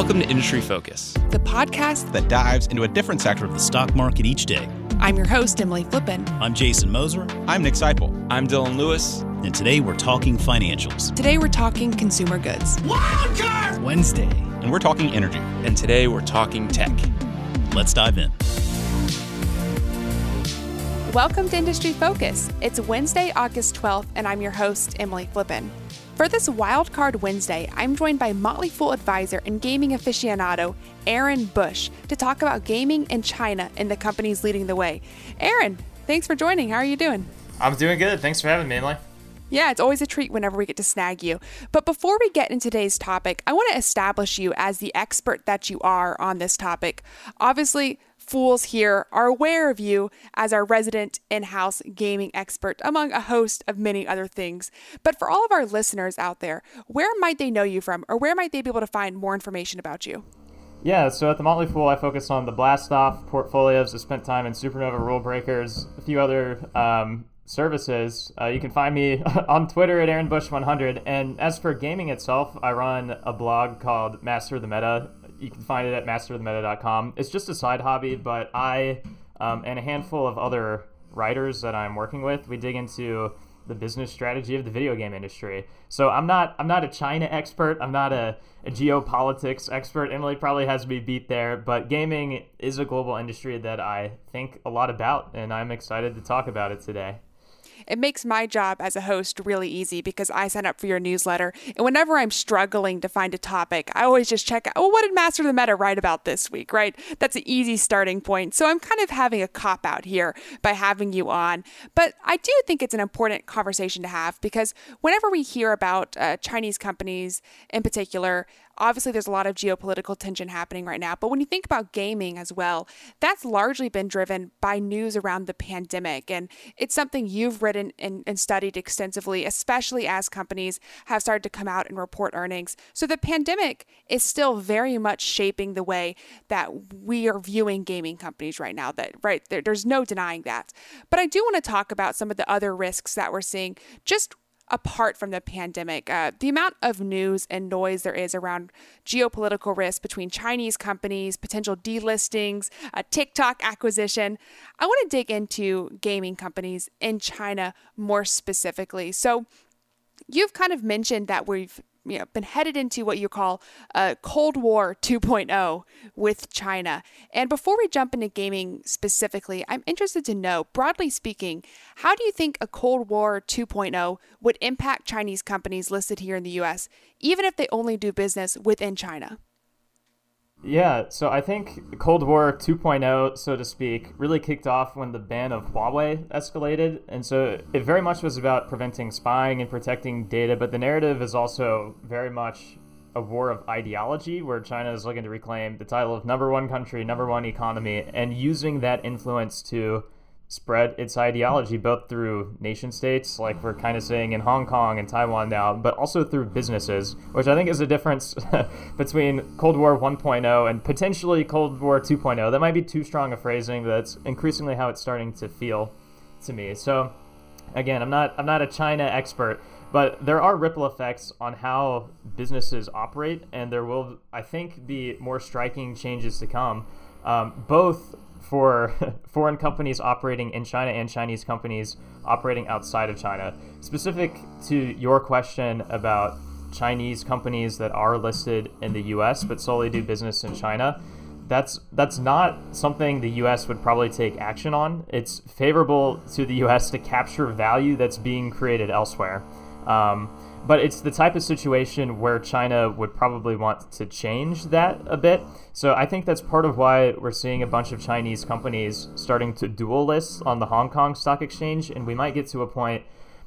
Welcome to Industry Focus, the podcast that dives into a different sector of the stock market each day. I'm your host, Emily Flippen. I'm Jason Moser. I'm Nick Sciple. I'm Dylan Lewis. And today we're talking financials. Today we're talking consumer goods. Wildcard Wednesday. And we're talking energy. And today we're talking tech. Let's dive in. Welcome to Industry Focus. It's Wednesday, August 12th, and I'm your host, Emily Flippen. For this Wildcard Wednesday, I'm joined by Motley Fool advisor and gaming aficionado Aaron Bush to talk about gaming in China and the companies leading the way. Aaron, thanks for joining. How are you doing? I'm doing good. Thanks for having me, Emily. Yeah, it's always a treat whenever we get to snag you. But before we get into today's topic, I want to establish you as the expert that you are on this topic. Obviously, fools here are aware of you as our resident in house gaming expert, among a host of many other things. But for all of our listeners out there, where might they know you from, or where might they be able to find more information about you? Yeah, so at the Motley Fool, I focus on the blast off portfolios. I spent time in Supernova Rule Breakers, a few other um, services. Uh, you can find me on Twitter at AaronBush100. And as for gaming itself, I run a blog called Master the Meta you can find it at masterofthemeta.com. It's just a side hobby, but I um, and a handful of other writers that I'm working with, we dig into the business strategy of the video game industry. So I'm not I'm not a China expert. I'm not a, a geopolitics expert. Emily probably has me beat there, but gaming is a global industry that I think a lot about, and I'm excited to talk about it today it makes my job as a host really easy because I sign up for your newsletter. And whenever I'm struggling to find a topic, I always just check out, oh, what did Master the Meta write about this week, right? That's an easy starting point. So I'm kind of having a cop out here by having you on. But I do think it's an important conversation to have because whenever we hear about uh, Chinese companies in particular, obviously there's a lot of geopolitical tension happening right now. But when you think about gaming as well, that's largely been driven by news around the pandemic. And it's something you've written and, and studied extensively, especially as companies have started to come out and report earnings. So the pandemic is still very much shaping the way that we are viewing gaming companies right now. That right there, there's no denying that. But I do want to talk about some of the other risks that we're seeing just apart from the pandemic. Uh, the amount of news and noise there is around geopolitical risk between Chinese companies, potential delistings, a TikTok acquisition. I want to dig into gaming companies in China more specifically. So, you've kind of mentioned that we've you know, been headed into what you call a Cold War 2.0 with China. And before we jump into gaming specifically, I'm interested to know, broadly speaking, how do you think a Cold War 2.0 would impact Chinese companies listed here in the US, even if they only do business within China? Yeah, so I think Cold War 2.0, so to speak, really kicked off when the ban of Huawei escalated. And so it very much was about preventing spying and protecting data, but the narrative is also very much a war of ideology where China is looking to reclaim the title of number one country, number one economy, and using that influence to spread its ideology both through nation states, like we're kind of seeing in Hong Kong and Taiwan now, but also through businesses, which I think is a difference between Cold War 1.0 and potentially Cold War 2.0. That might be too strong a phrasing, but that's increasingly how it's starting to feel to me. So, again, I'm not I'm not a China expert, but there are ripple effects on how businesses operate, and there will, I think, be more striking changes to come. Um, both for foreign companies operating in China and Chinese companies operating outside of China. Specific to your question about Chinese companies that are listed in the US but solely do business in China, that's that's not something the US would probably take action on. It's favorable to the US to capture value that's being created elsewhere. Um, but it's the type of situation where China would probably want to change that a bit. So I think that's part of why we're seeing a bunch of Chinese companies starting to dual list on the Hong Kong Stock Exchange, and we might get to a point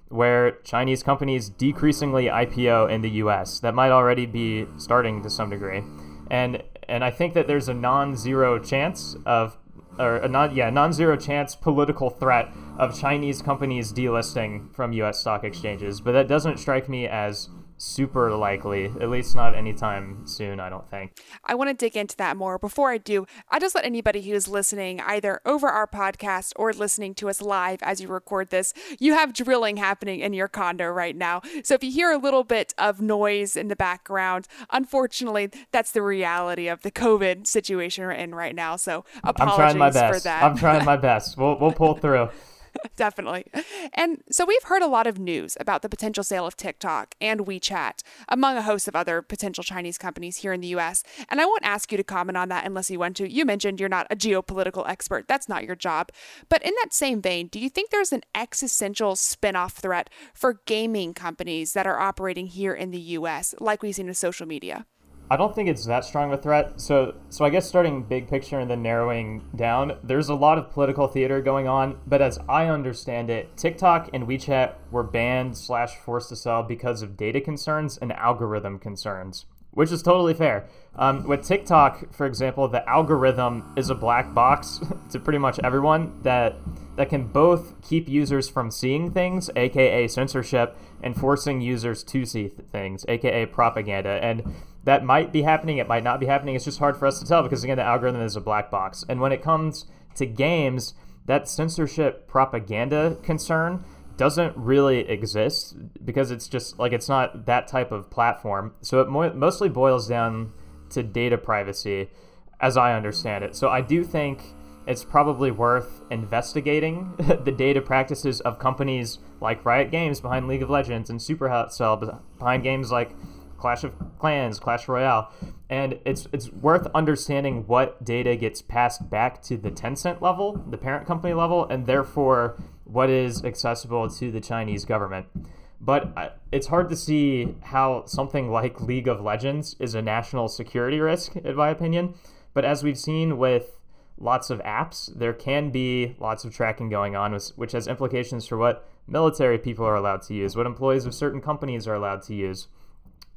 where Chinese companies decreasingly IPO in the US. That might already be starting to some degree. And and I think that there's a non-zero chance of or a non yeah non-zero chance political threat of Chinese companies delisting from U.S. stock exchanges, but that doesn't strike me as super likely, at least not anytime soon, I don't think. I want to dig into that more. Before I do, I just let anybody who is listening either over our podcast or listening to us live as you record this, you have drilling happening in your condo right now. So if you hear a little bit of noise in the background, unfortunately, that's the reality of the COVID situation we're in right now. So apologies I'm trying my best. for that. I'm trying my best. We'll, we'll pull through. Definitely. And so we've heard a lot of news about the potential sale of TikTok and WeChat, among a host of other potential Chinese companies here in the US. And I won't ask you to comment on that unless you want to. You mentioned you're not a geopolitical expert, that's not your job. But in that same vein, do you think there's an existential spin off threat for gaming companies that are operating here in the US, like we've seen with social media? I don't think it's that strong of a threat. So, so I guess starting big picture and then narrowing down, there's a lot of political theater going on. But as I understand it, TikTok and WeChat were banned slash forced to sell because of data concerns and algorithm concerns, which is totally fair. Um, with TikTok, for example, the algorithm is a black box to pretty much everyone that that can both keep users from seeing things, aka censorship, and forcing users to see th- things, aka propaganda. And that might be happening, it might not be happening. It's just hard for us to tell because, again, the algorithm is a black box. And when it comes to games, that censorship propaganda concern doesn't really exist because it's just like it's not that type of platform. So it mo- mostly boils down to data privacy, as I understand it. So I do think it's probably worth investigating the data practices of companies like Riot Games behind League of Legends and Supercell behind games like Clash of Clans, Clash Royale, and it's it's worth understanding what data gets passed back to the Tencent level, the parent company level, and therefore what is accessible to the Chinese government. But uh, it's hard to see how something like League of Legends is a national security risk, in my opinion. But as we've seen with lots of apps, there can be lots of tracking going on, which has implications for what military people are allowed to use, what employees of certain companies are allowed to use.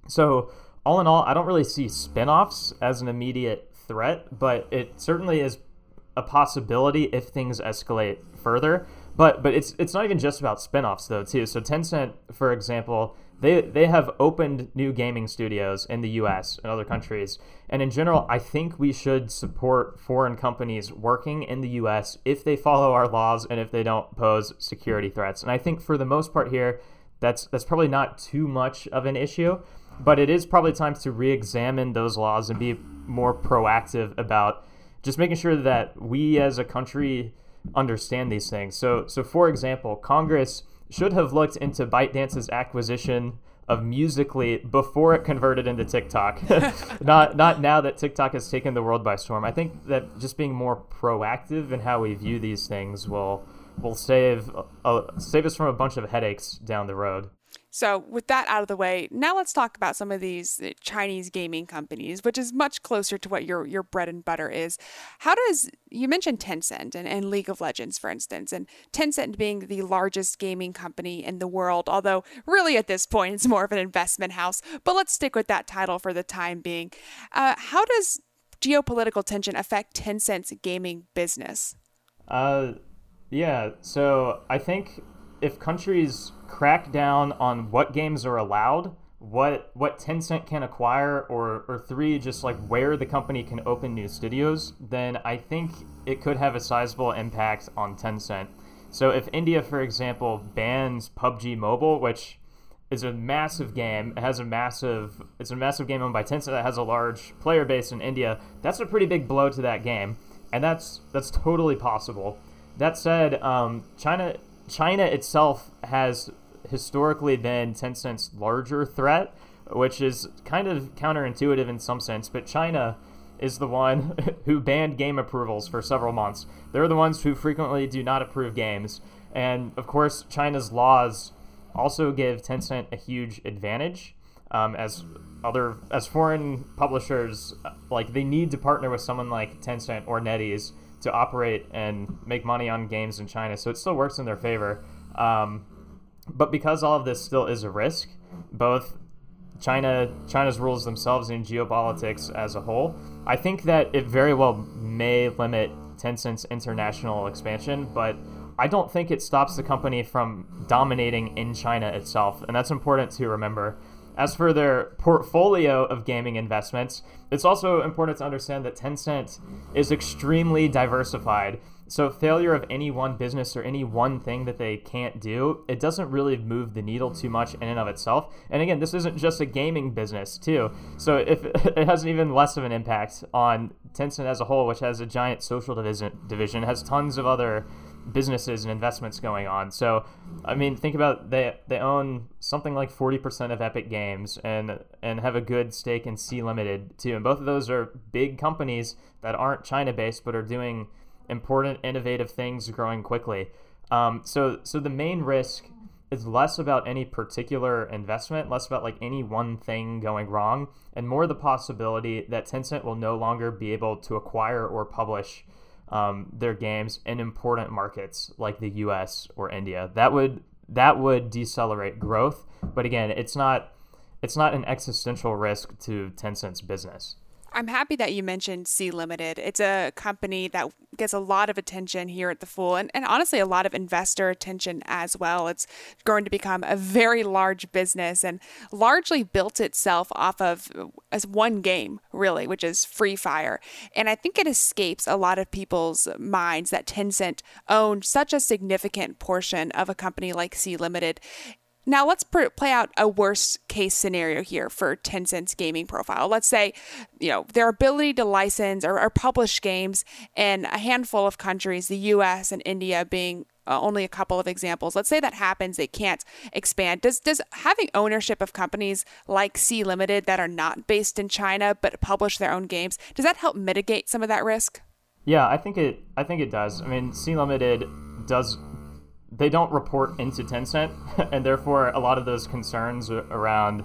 So, all in all, I don't really see spinoffs as an immediate threat, but it certainly is a possibility if things escalate further. But but it's it's not even just about spin-offs though too. So Tencent, for example, they they have opened new gaming studios in the US and other countries. And in general, I think we should support foreign companies working in the US if they follow our laws and if they don't pose security threats. And I think for the most part here, that's that's probably not too much of an issue, but it is probably time to re-examine those laws and be more proactive about just making sure that we as a country understand these things. So, so for example, Congress should have looked into ByteDance's acquisition of Musical.ly before it converted into TikTok. not not now that TikTok has taken the world by storm. I think that just being more proactive in how we view these things will will save uh, save us from a bunch of headaches down the road. So, with that out of the way, now let's talk about some of these uh, Chinese gaming companies, which is much closer to what your, your bread and butter is. How does you mentioned Tencent and, and League of Legends, for instance, and Tencent being the largest gaming company in the world, although really at this point it's more of an investment house, but let's stick with that title for the time being. Uh, how does geopolitical tension affect Tencent's gaming business? Uh, yeah, so I think if countries crack down on what games are allowed, what what Tencent can acquire, or or three, just like where the company can open new studios, then I think it could have a sizable impact on Tencent. So if India, for example, bans PUBG Mobile, which is a massive game, it has a massive it's a massive game owned by Tencent that has a large player base in India. That's a pretty big blow to that game, and that's that's totally possible. That said, um, China China itself has historically been Tencent's larger threat, which is kind of counterintuitive in some sense, but China is the one who banned game approvals for several months. They're the ones who frequently do not approve games. And of course, China's laws also give Tencent a huge advantage. Um, as other as foreign publishers, like they need to partner with someone like Tencent or NetEase to operate and make money on games in China. So it still works in their favor. Um, but because all of this still is a risk, both China China's rules themselves and geopolitics as a whole, I think that it very well may limit Tencent's international expansion, but I don't think it stops the company from dominating in China itself, and that's important to remember. As for their portfolio of gaming investments, it's also important to understand that Tencent is extremely diversified. So failure of any one business or any one thing that they can't do, it doesn't really move the needle too much in and of itself. And again, this isn't just a gaming business too. So if it has an even less of an impact on Tencent as a whole, which has a giant social division, division has tons of other businesses and investments going on. So, I mean, think about they they own something like forty percent of Epic Games and and have a good stake in Sea Limited too. And both of those are big companies that aren't China based but are doing important, innovative things, growing quickly. Um, so so the main risk is less about any particular investment, less about like any one thing going wrong, and more the possibility that Tencent will no longer be able to acquire or publish um, their games in important markets like the U.S. or India. That would that would decelerate growth. But again, it's not it's not an existential risk to Tencent's business. I'm happy that you mentioned Sea Limited. It's a company that gets a lot of attention here at the Fool and, and honestly a lot of investor attention as well. It's going to become a very large business and largely built itself off of as one game, really, which is Free Fire. And I think it escapes a lot of people's minds that Tencent owned such a significant portion of a company like Sea Limited. Now let's play out a worst case scenario here for Tencent's gaming profile. Let's say, you know, their ability to license or, or publish games in a handful of countries, the U.S. and India being uh, only a couple of examples. Let's say that happens, they can't expand. Does does having ownership of companies like Sea Limited that are not based in China but publish their own games does that help mitigate some of that risk? Yeah, I think it. I think it does. I mean, Sea Limited does they don't report into Tencent, and therefore a lot of those concerns around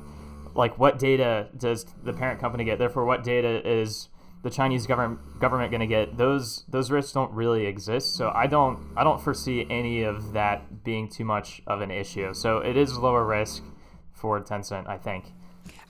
like what data does the parent company get? Therefore, what data is the Chinese government government going to get? Those those risks don't really exist. So I don't I don't foresee any of that being too much of an issue. So it is lower risk for Tencent, I think.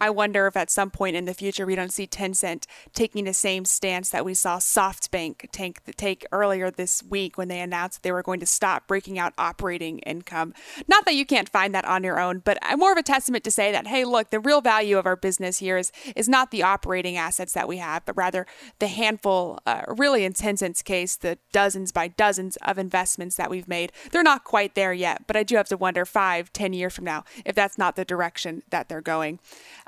I wonder if at some point in the future we don't see Tencent taking the same stance that we saw SoftBank take, take earlier this week when they announced they were going to stop breaking out operating income. Not that you can't find that on your own, but more of a testament to say that, hey, look, the real value of our business here is, is not the operating assets that we have, but rather the handful, uh, really in Tencent's case, the dozens by dozens of investments that we've made. They're not quite there yet, but I do have to wonder five, ten years from now if that's not the direction that they're going.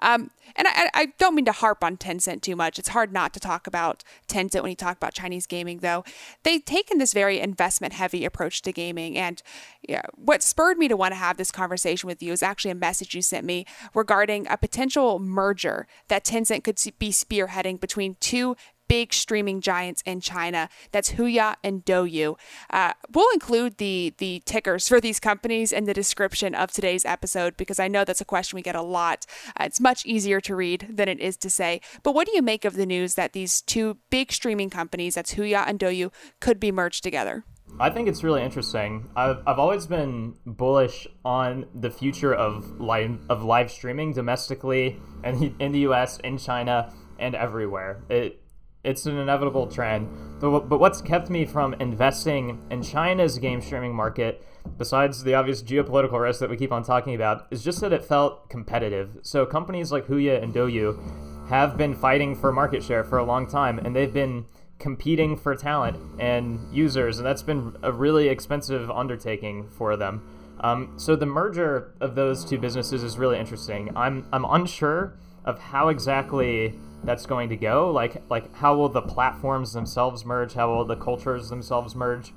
Um, and I, I, don't mean to harp on Tencent too much. It's hard not to talk about Tencent when you talk about Chinese gaming, though. They've taken this very investment heavy approach to gaming. And yeah, what spurred me to want to have this conversation with you is actually a message you sent me regarding a potential merger that Tencent could be spearheading between two big streaming giants in China. That's Huya and Douyu. Uh, we'll include the the tickers for these companies in the description of today's episode because I know that's a question we get a lot. Uh, it's much easier to read than it is to say. But what do you make of the news that these two big streaming companies, that's Huya and Douyu, could be merged together? I think it's really interesting. I've, I've always been bullish on the future of live of live streaming domestically and in the U.S., in China, and everywhere. It it's an inevitable trend. But, what's kept me from investing in China's game streaming market, besides the obvious geopolitical risk that we keep on talking about, is just that it felt competitive. So companies like Huya and Douyu have been fighting for market share for a long time, and they've been competing for talent and users, and that's been a really expensive undertaking for them. Um, so the merger of those two businesses is really interesting. I'm I'm unsure of how exactly that's going to go. Like like how will the platforms themselves merge? How will the cultures themselves merge?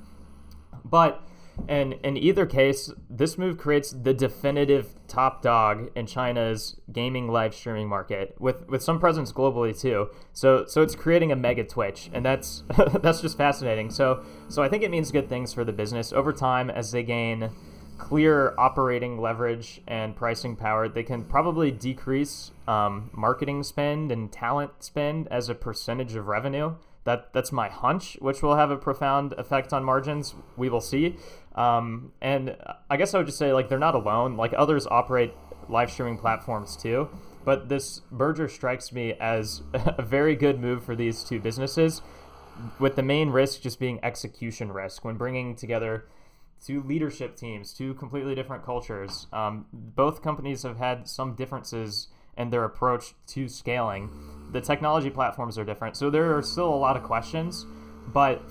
But in in either case, this move creates the definitive top dog in China's gaming live streaming market, with with some presence globally too. So so it's creating a mega Twitch, and that's that's just fascinating. So so I think it means good things for the business over time as they gain clear operating leverage and pricing power, they can probably decrease um, marketing spend and talent spend as a percentage of revenue. That that's my hunch, which will have a profound effect on margins. We will see. Um, and I guess I would just say like they're not alone. Like others operate live streaming platforms too. But this merger strikes me as a very good move for these two businesses, with the main risk just being execution risk when bringing together two leadership teams, two completely different cultures. Um, both companies have had some differences in their approach to scaling. The technology platforms are different, so there are still a lot of questions. But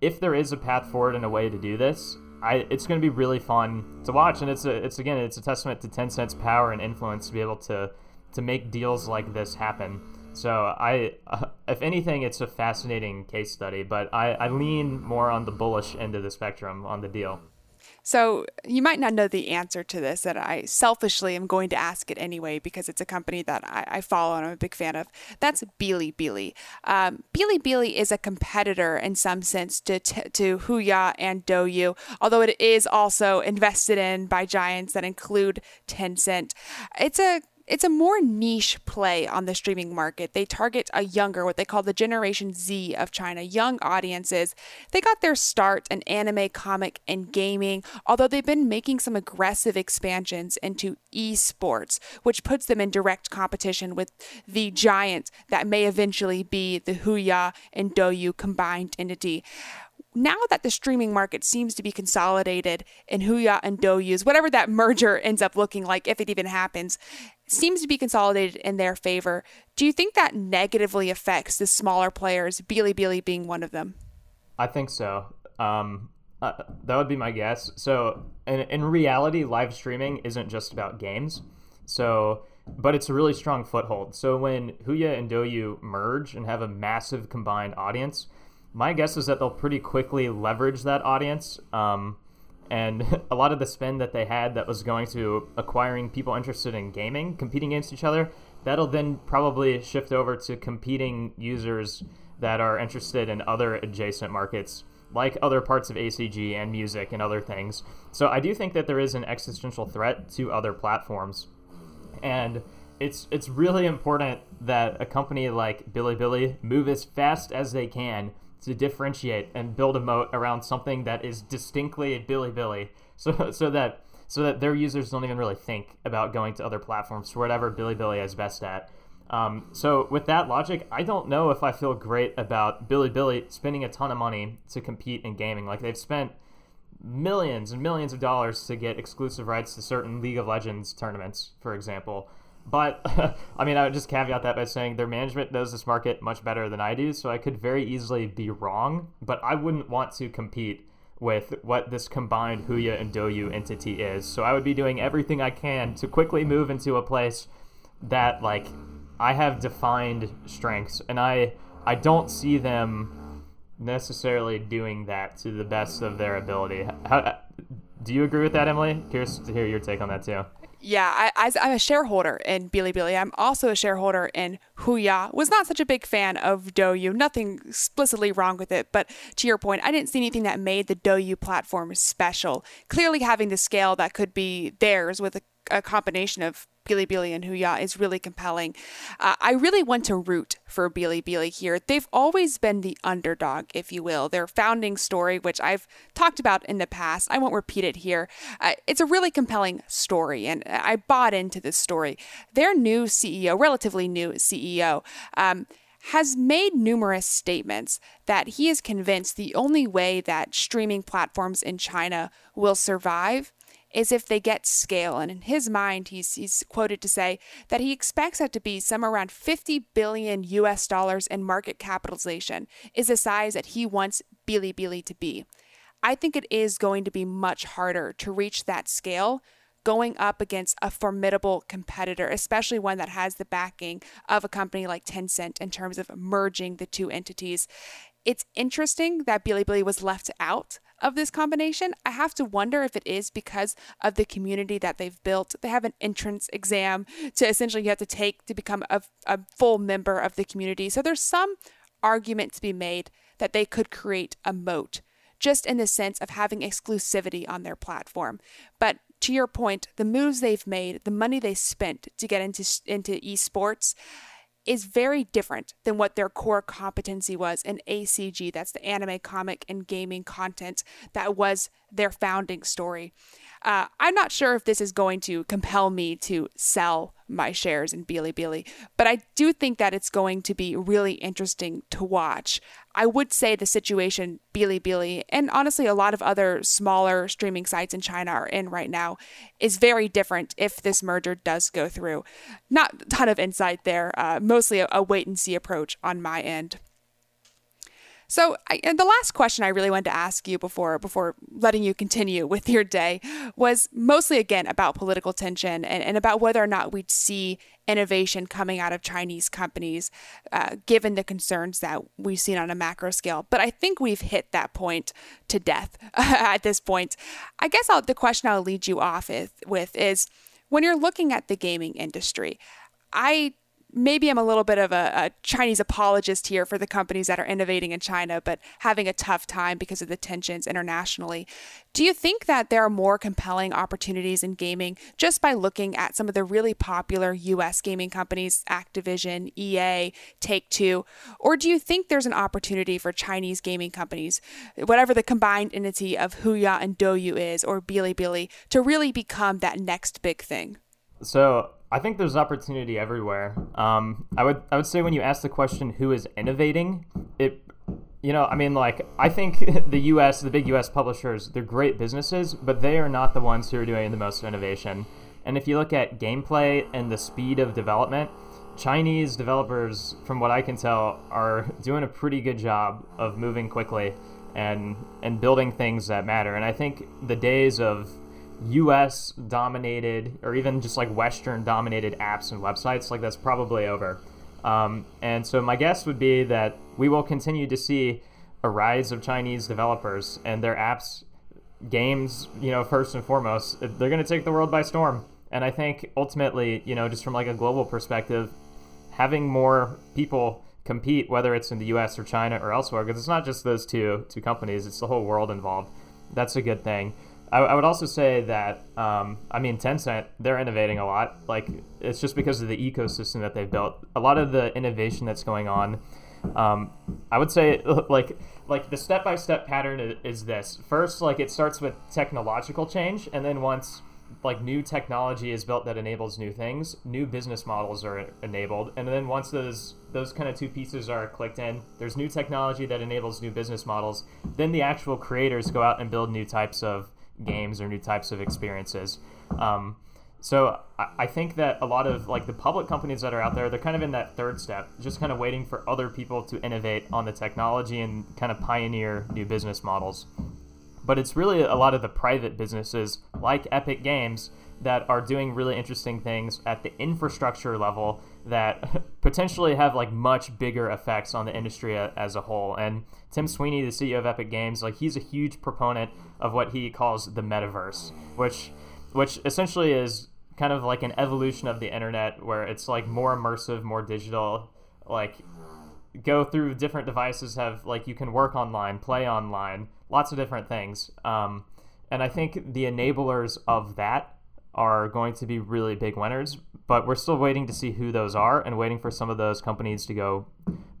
if there is a path forward and a way to do this, I, it's going to be really fun to watch, and it's a, it's again, it's a testament to Tencent's power and influence to be able to to make deals like this happen. So I, uh, if anything, it's a fascinating case study, but I, I lean more on the bullish end of the spectrum on the deal. So you might not know the answer to this, and I selfishly am going to ask it anyway because it's a company that I, I follow and I'm a big fan of. That's Bilibili. Um, Bilibili is a competitor in some sense to to Huya and Douyu, although it is also invested in by giants that include Tencent. It's a it's a more niche play on the streaming market. They target a younger, what they call the Generation Z of China, young audiences. They got their start in anime, comic, and gaming, although they've been making some aggressive expansions into esports, which puts them in direct competition with the giant that may eventually be the Huya and Douyu combined entity now that the streaming market seems to be consolidated in Huya and Douyu's, whatever that merger ends up looking like, if it even happens, seems to be consolidated in their favor. Do you think that negatively affects the smaller players, Bilibili being one of them? I think so. Um, uh, that would be my guess. So, in, in reality, live streaming isn't just about games. So, but it's a really strong foothold. So when Huya and Douyu merge and have a massive combined audience, my guess is that they'll pretty quickly leverage that audience. Um, and a lot of the spend that they had that was going to acquiring people interested in gaming, competing against each other, that'll then probably shift over to competing users that are interested in other adjacent markets, like other parts of ACG and music and other things. So I do think that there is an existential threat to other platforms. And it's it's really important that a company like Bilibili move as fast as they can to differentiate and build a moat around something that is distinctly Bilibili, so so that so that their users don't even really think about going to other platforms for whatever Bilibili is best at. Um, so with that logic, I don't know if I feel great about Bilibili spending a ton of money to compete in gaming. Like they've spent millions and millions of dollars to get exclusive rights to certain League of Legends tournaments, for example. But I mean, I would just caveat that by saying their management knows this market much better than I do, so I could very easily be wrong. But I wouldn't want to compete with what this combined Huya and Douyu entity is. So I would be doing everything I can to quickly move into a place that like I have defined strengths, and I I don't see them necessarily doing that to the best of their ability. How, do you agree with that, Emily? Curious to hear your take on that too. Yeah, I, am a shareholder in Bilibili. I'm also a shareholder in Huya. Was not such a big fan of Douyu. Nothing explicitly wrong with it, but to your point, I didn't see anything that made the Douyu platform special. Clearly, having the scale that could be theirs with a, a combination of Bilibili and Huya is really compelling. Uh, I really want to root for Bilibili here. They've always been the underdog, if you will. Their founding story, which I've talked about in the past, I won't repeat it here. Uh, it's a really compelling story, and I bought into this story. Their new CEO, relatively new CEO, um, has made numerous statements that he is convinced the only way that streaming platforms in China will survive is if they get scale. And in his mind, he's, he's quoted to say that he expects that to be somewhere around 50 billion US dollars in market capitalization, is the size that he wants Bilibili to be. I think it is going to be much harder to reach that scale going up against a formidable competitor, especially one that has the backing of a company like Tencent in terms of merging the two entities. It's interesting that Bilibili was left out of this combination. I have to wonder if it is because of the community that they've built. They have an entrance exam to essentially you have to take to become a, a full member of the community. So there's some argument to be made that they could create a moat just in the sense of having exclusivity on their platform. But to your point, the moves they've made, the money they spent to get into into esports, is very different than what their core competency was in ACG. That's the anime, comic, and gaming content that was their founding story. Uh, I'm not sure if this is going to compel me to sell my shares in Bilibili, but I do think that it's going to be really interesting to watch. I would say the situation Bilibili and honestly a lot of other smaller streaming sites in China are in right now is very different if this merger does go through. Not a ton of insight there, uh, mostly a, a wait and see approach on my end. So, I, and the last question I really wanted to ask you before before letting you continue with your day was mostly again about political tension and, and about whether or not we'd see innovation coming out of Chinese companies, uh, given the concerns that we've seen on a macro scale. But I think we've hit that point to death at this point. I guess I'll, the question I'll lead you off with, with is when you're looking at the gaming industry, I maybe I'm a little bit of a, a, Chinese apologist here for the companies that are innovating in China, but having a tough time because of the tensions internationally. Do you think that there are more compelling opportunities in gaming just by looking at some of the really popular US gaming companies, Activision, EA, Take Two? Or do you think there's an opportunity for Chinese gaming companies, whatever the combined entity of Huya and Douyu is, or Bilibili, to really become that next big thing? So I think there's opportunity everywhere. Um, I would I would say when you ask the question who is innovating, it you know I mean like I think the U.S. the big U.S. publishers they're great businesses, but they are not the ones who are doing the most innovation. And if you look at gameplay and the speed of development, Chinese developers, from what I can tell, are doing a pretty good job of moving quickly and and building things that matter. And I think the days of US dominated or even just like Western dominated apps and websites, like that's probably over. Um, and so my guess would be that we will continue to see a rise of Chinese developers and their apps, games, you know, first and foremost, they're going to take the world by storm. And I think ultimately, you know, just from like a global perspective, having more people compete, whether it's in the U.S. or China or elsewhere, because it's not just those two two companies; it's the whole world involved. That's a good thing. I, I would also say that um, I mean Tencent they're innovating a lot. Like it's just because of the ecosystem that they've built. A lot of the innovation that's going on. Um, I would say like like the step by step pattern is this. First, like it starts with technological change, and then once like new technology is built that enables new things, new business models are enabled, and then once those those kind of two pieces are clicked in, there's new technology that enables new business models. Then the actual creators go out and build new types of games or new types of experiences. Um, so I, I think that a lot of like the public companies that are out there, they're kind of in that third step, just kind of waiting for other people to innovate on the technology and kind of pioneer new business models. But it's really a lot of the private businesses like Epic Games that are doing really interesting things at the infrastructure level that potentially have like much bigger effects on the industry as a whole. And Tim Sweeney, the CEO of Epic Games, like he's a huge proponent of what he calls the metaverse, which which essentially is kind of like an evolution of the internet where it's like more immersive, more digital, like go through different devices have like you can work online, play online, lots of different things. Um, and I think the enablers of that are going to be really big winners, but we're still waiting to see who those are and waiting for some of those companies to go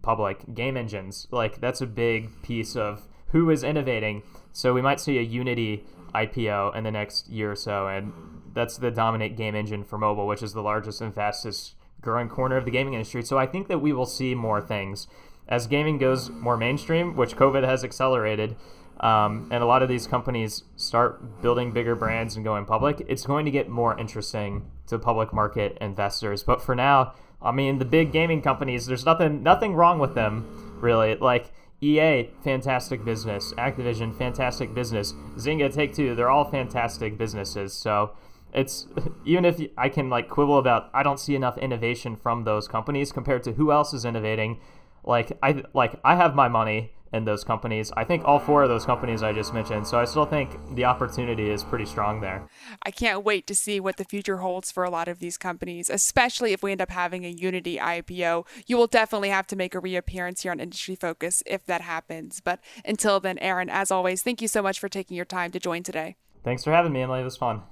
public. Game engines, like that's a big piece of who is innovating. So we might see a Unity IPO in the next year or so, and that's the dominant game engine for mobile, which is the largest and fastest growing corner of the gaming industry. So I think that we will see more things as gaming goes more mainstream, which COVID has accelerated um, and a lot of these companies start building bigger brands and going public, it's going to get more interesting to public market investors. But for now, I mean, the big gaming companies, there's nothing nothing wrong with them, really. Like EA, fantastic business. Activision, fantastic business. Zynga, Take Two, they're all fantastic businesses. So it's even if I can like quibble about, I don't see enough innovation from those companies compared to who else is innovating. Like I like I have my money in those companies. I think all four of those companies I just mentioned. So I still think the opportunity is pretty strong there. I can't wait to see what the future holds for a lot of these companies, especially if we end up having a Unity IPO. You will definitely have to make a reappearance here on Industry Focus if that happens. But until then, Aaron, as always, thank you so much for taking your time to join today. Thanks for having me, Emily. It was fun.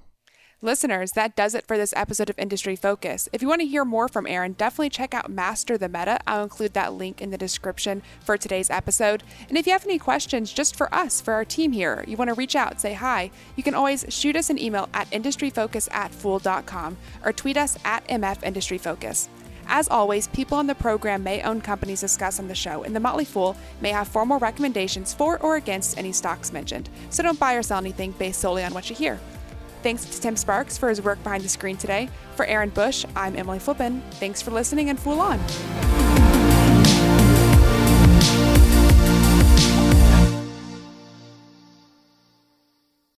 Listeners, that does it for this episode of Industry Focus. If you want to hear more from Aaron, definitely check out Master the Meta. I'll include that link in the description for today's episode. And if you have any questions just for us, for our team here, you want to reach out, say hi, you can always shoot us an email at industryfocus at fool.com or tweet us at mfindustryfocus. As always, people on the program may own companies discussed on the show, and the Motley Fool may have formal recommendations for or against any stocks mentioned. So don't buy or sell anything based solely on what you hear. Thanks to Tim Sparks for his work behind the screen today. For Aaron Bush, I'm Emily Flippen. Thanks for listening and Fool On.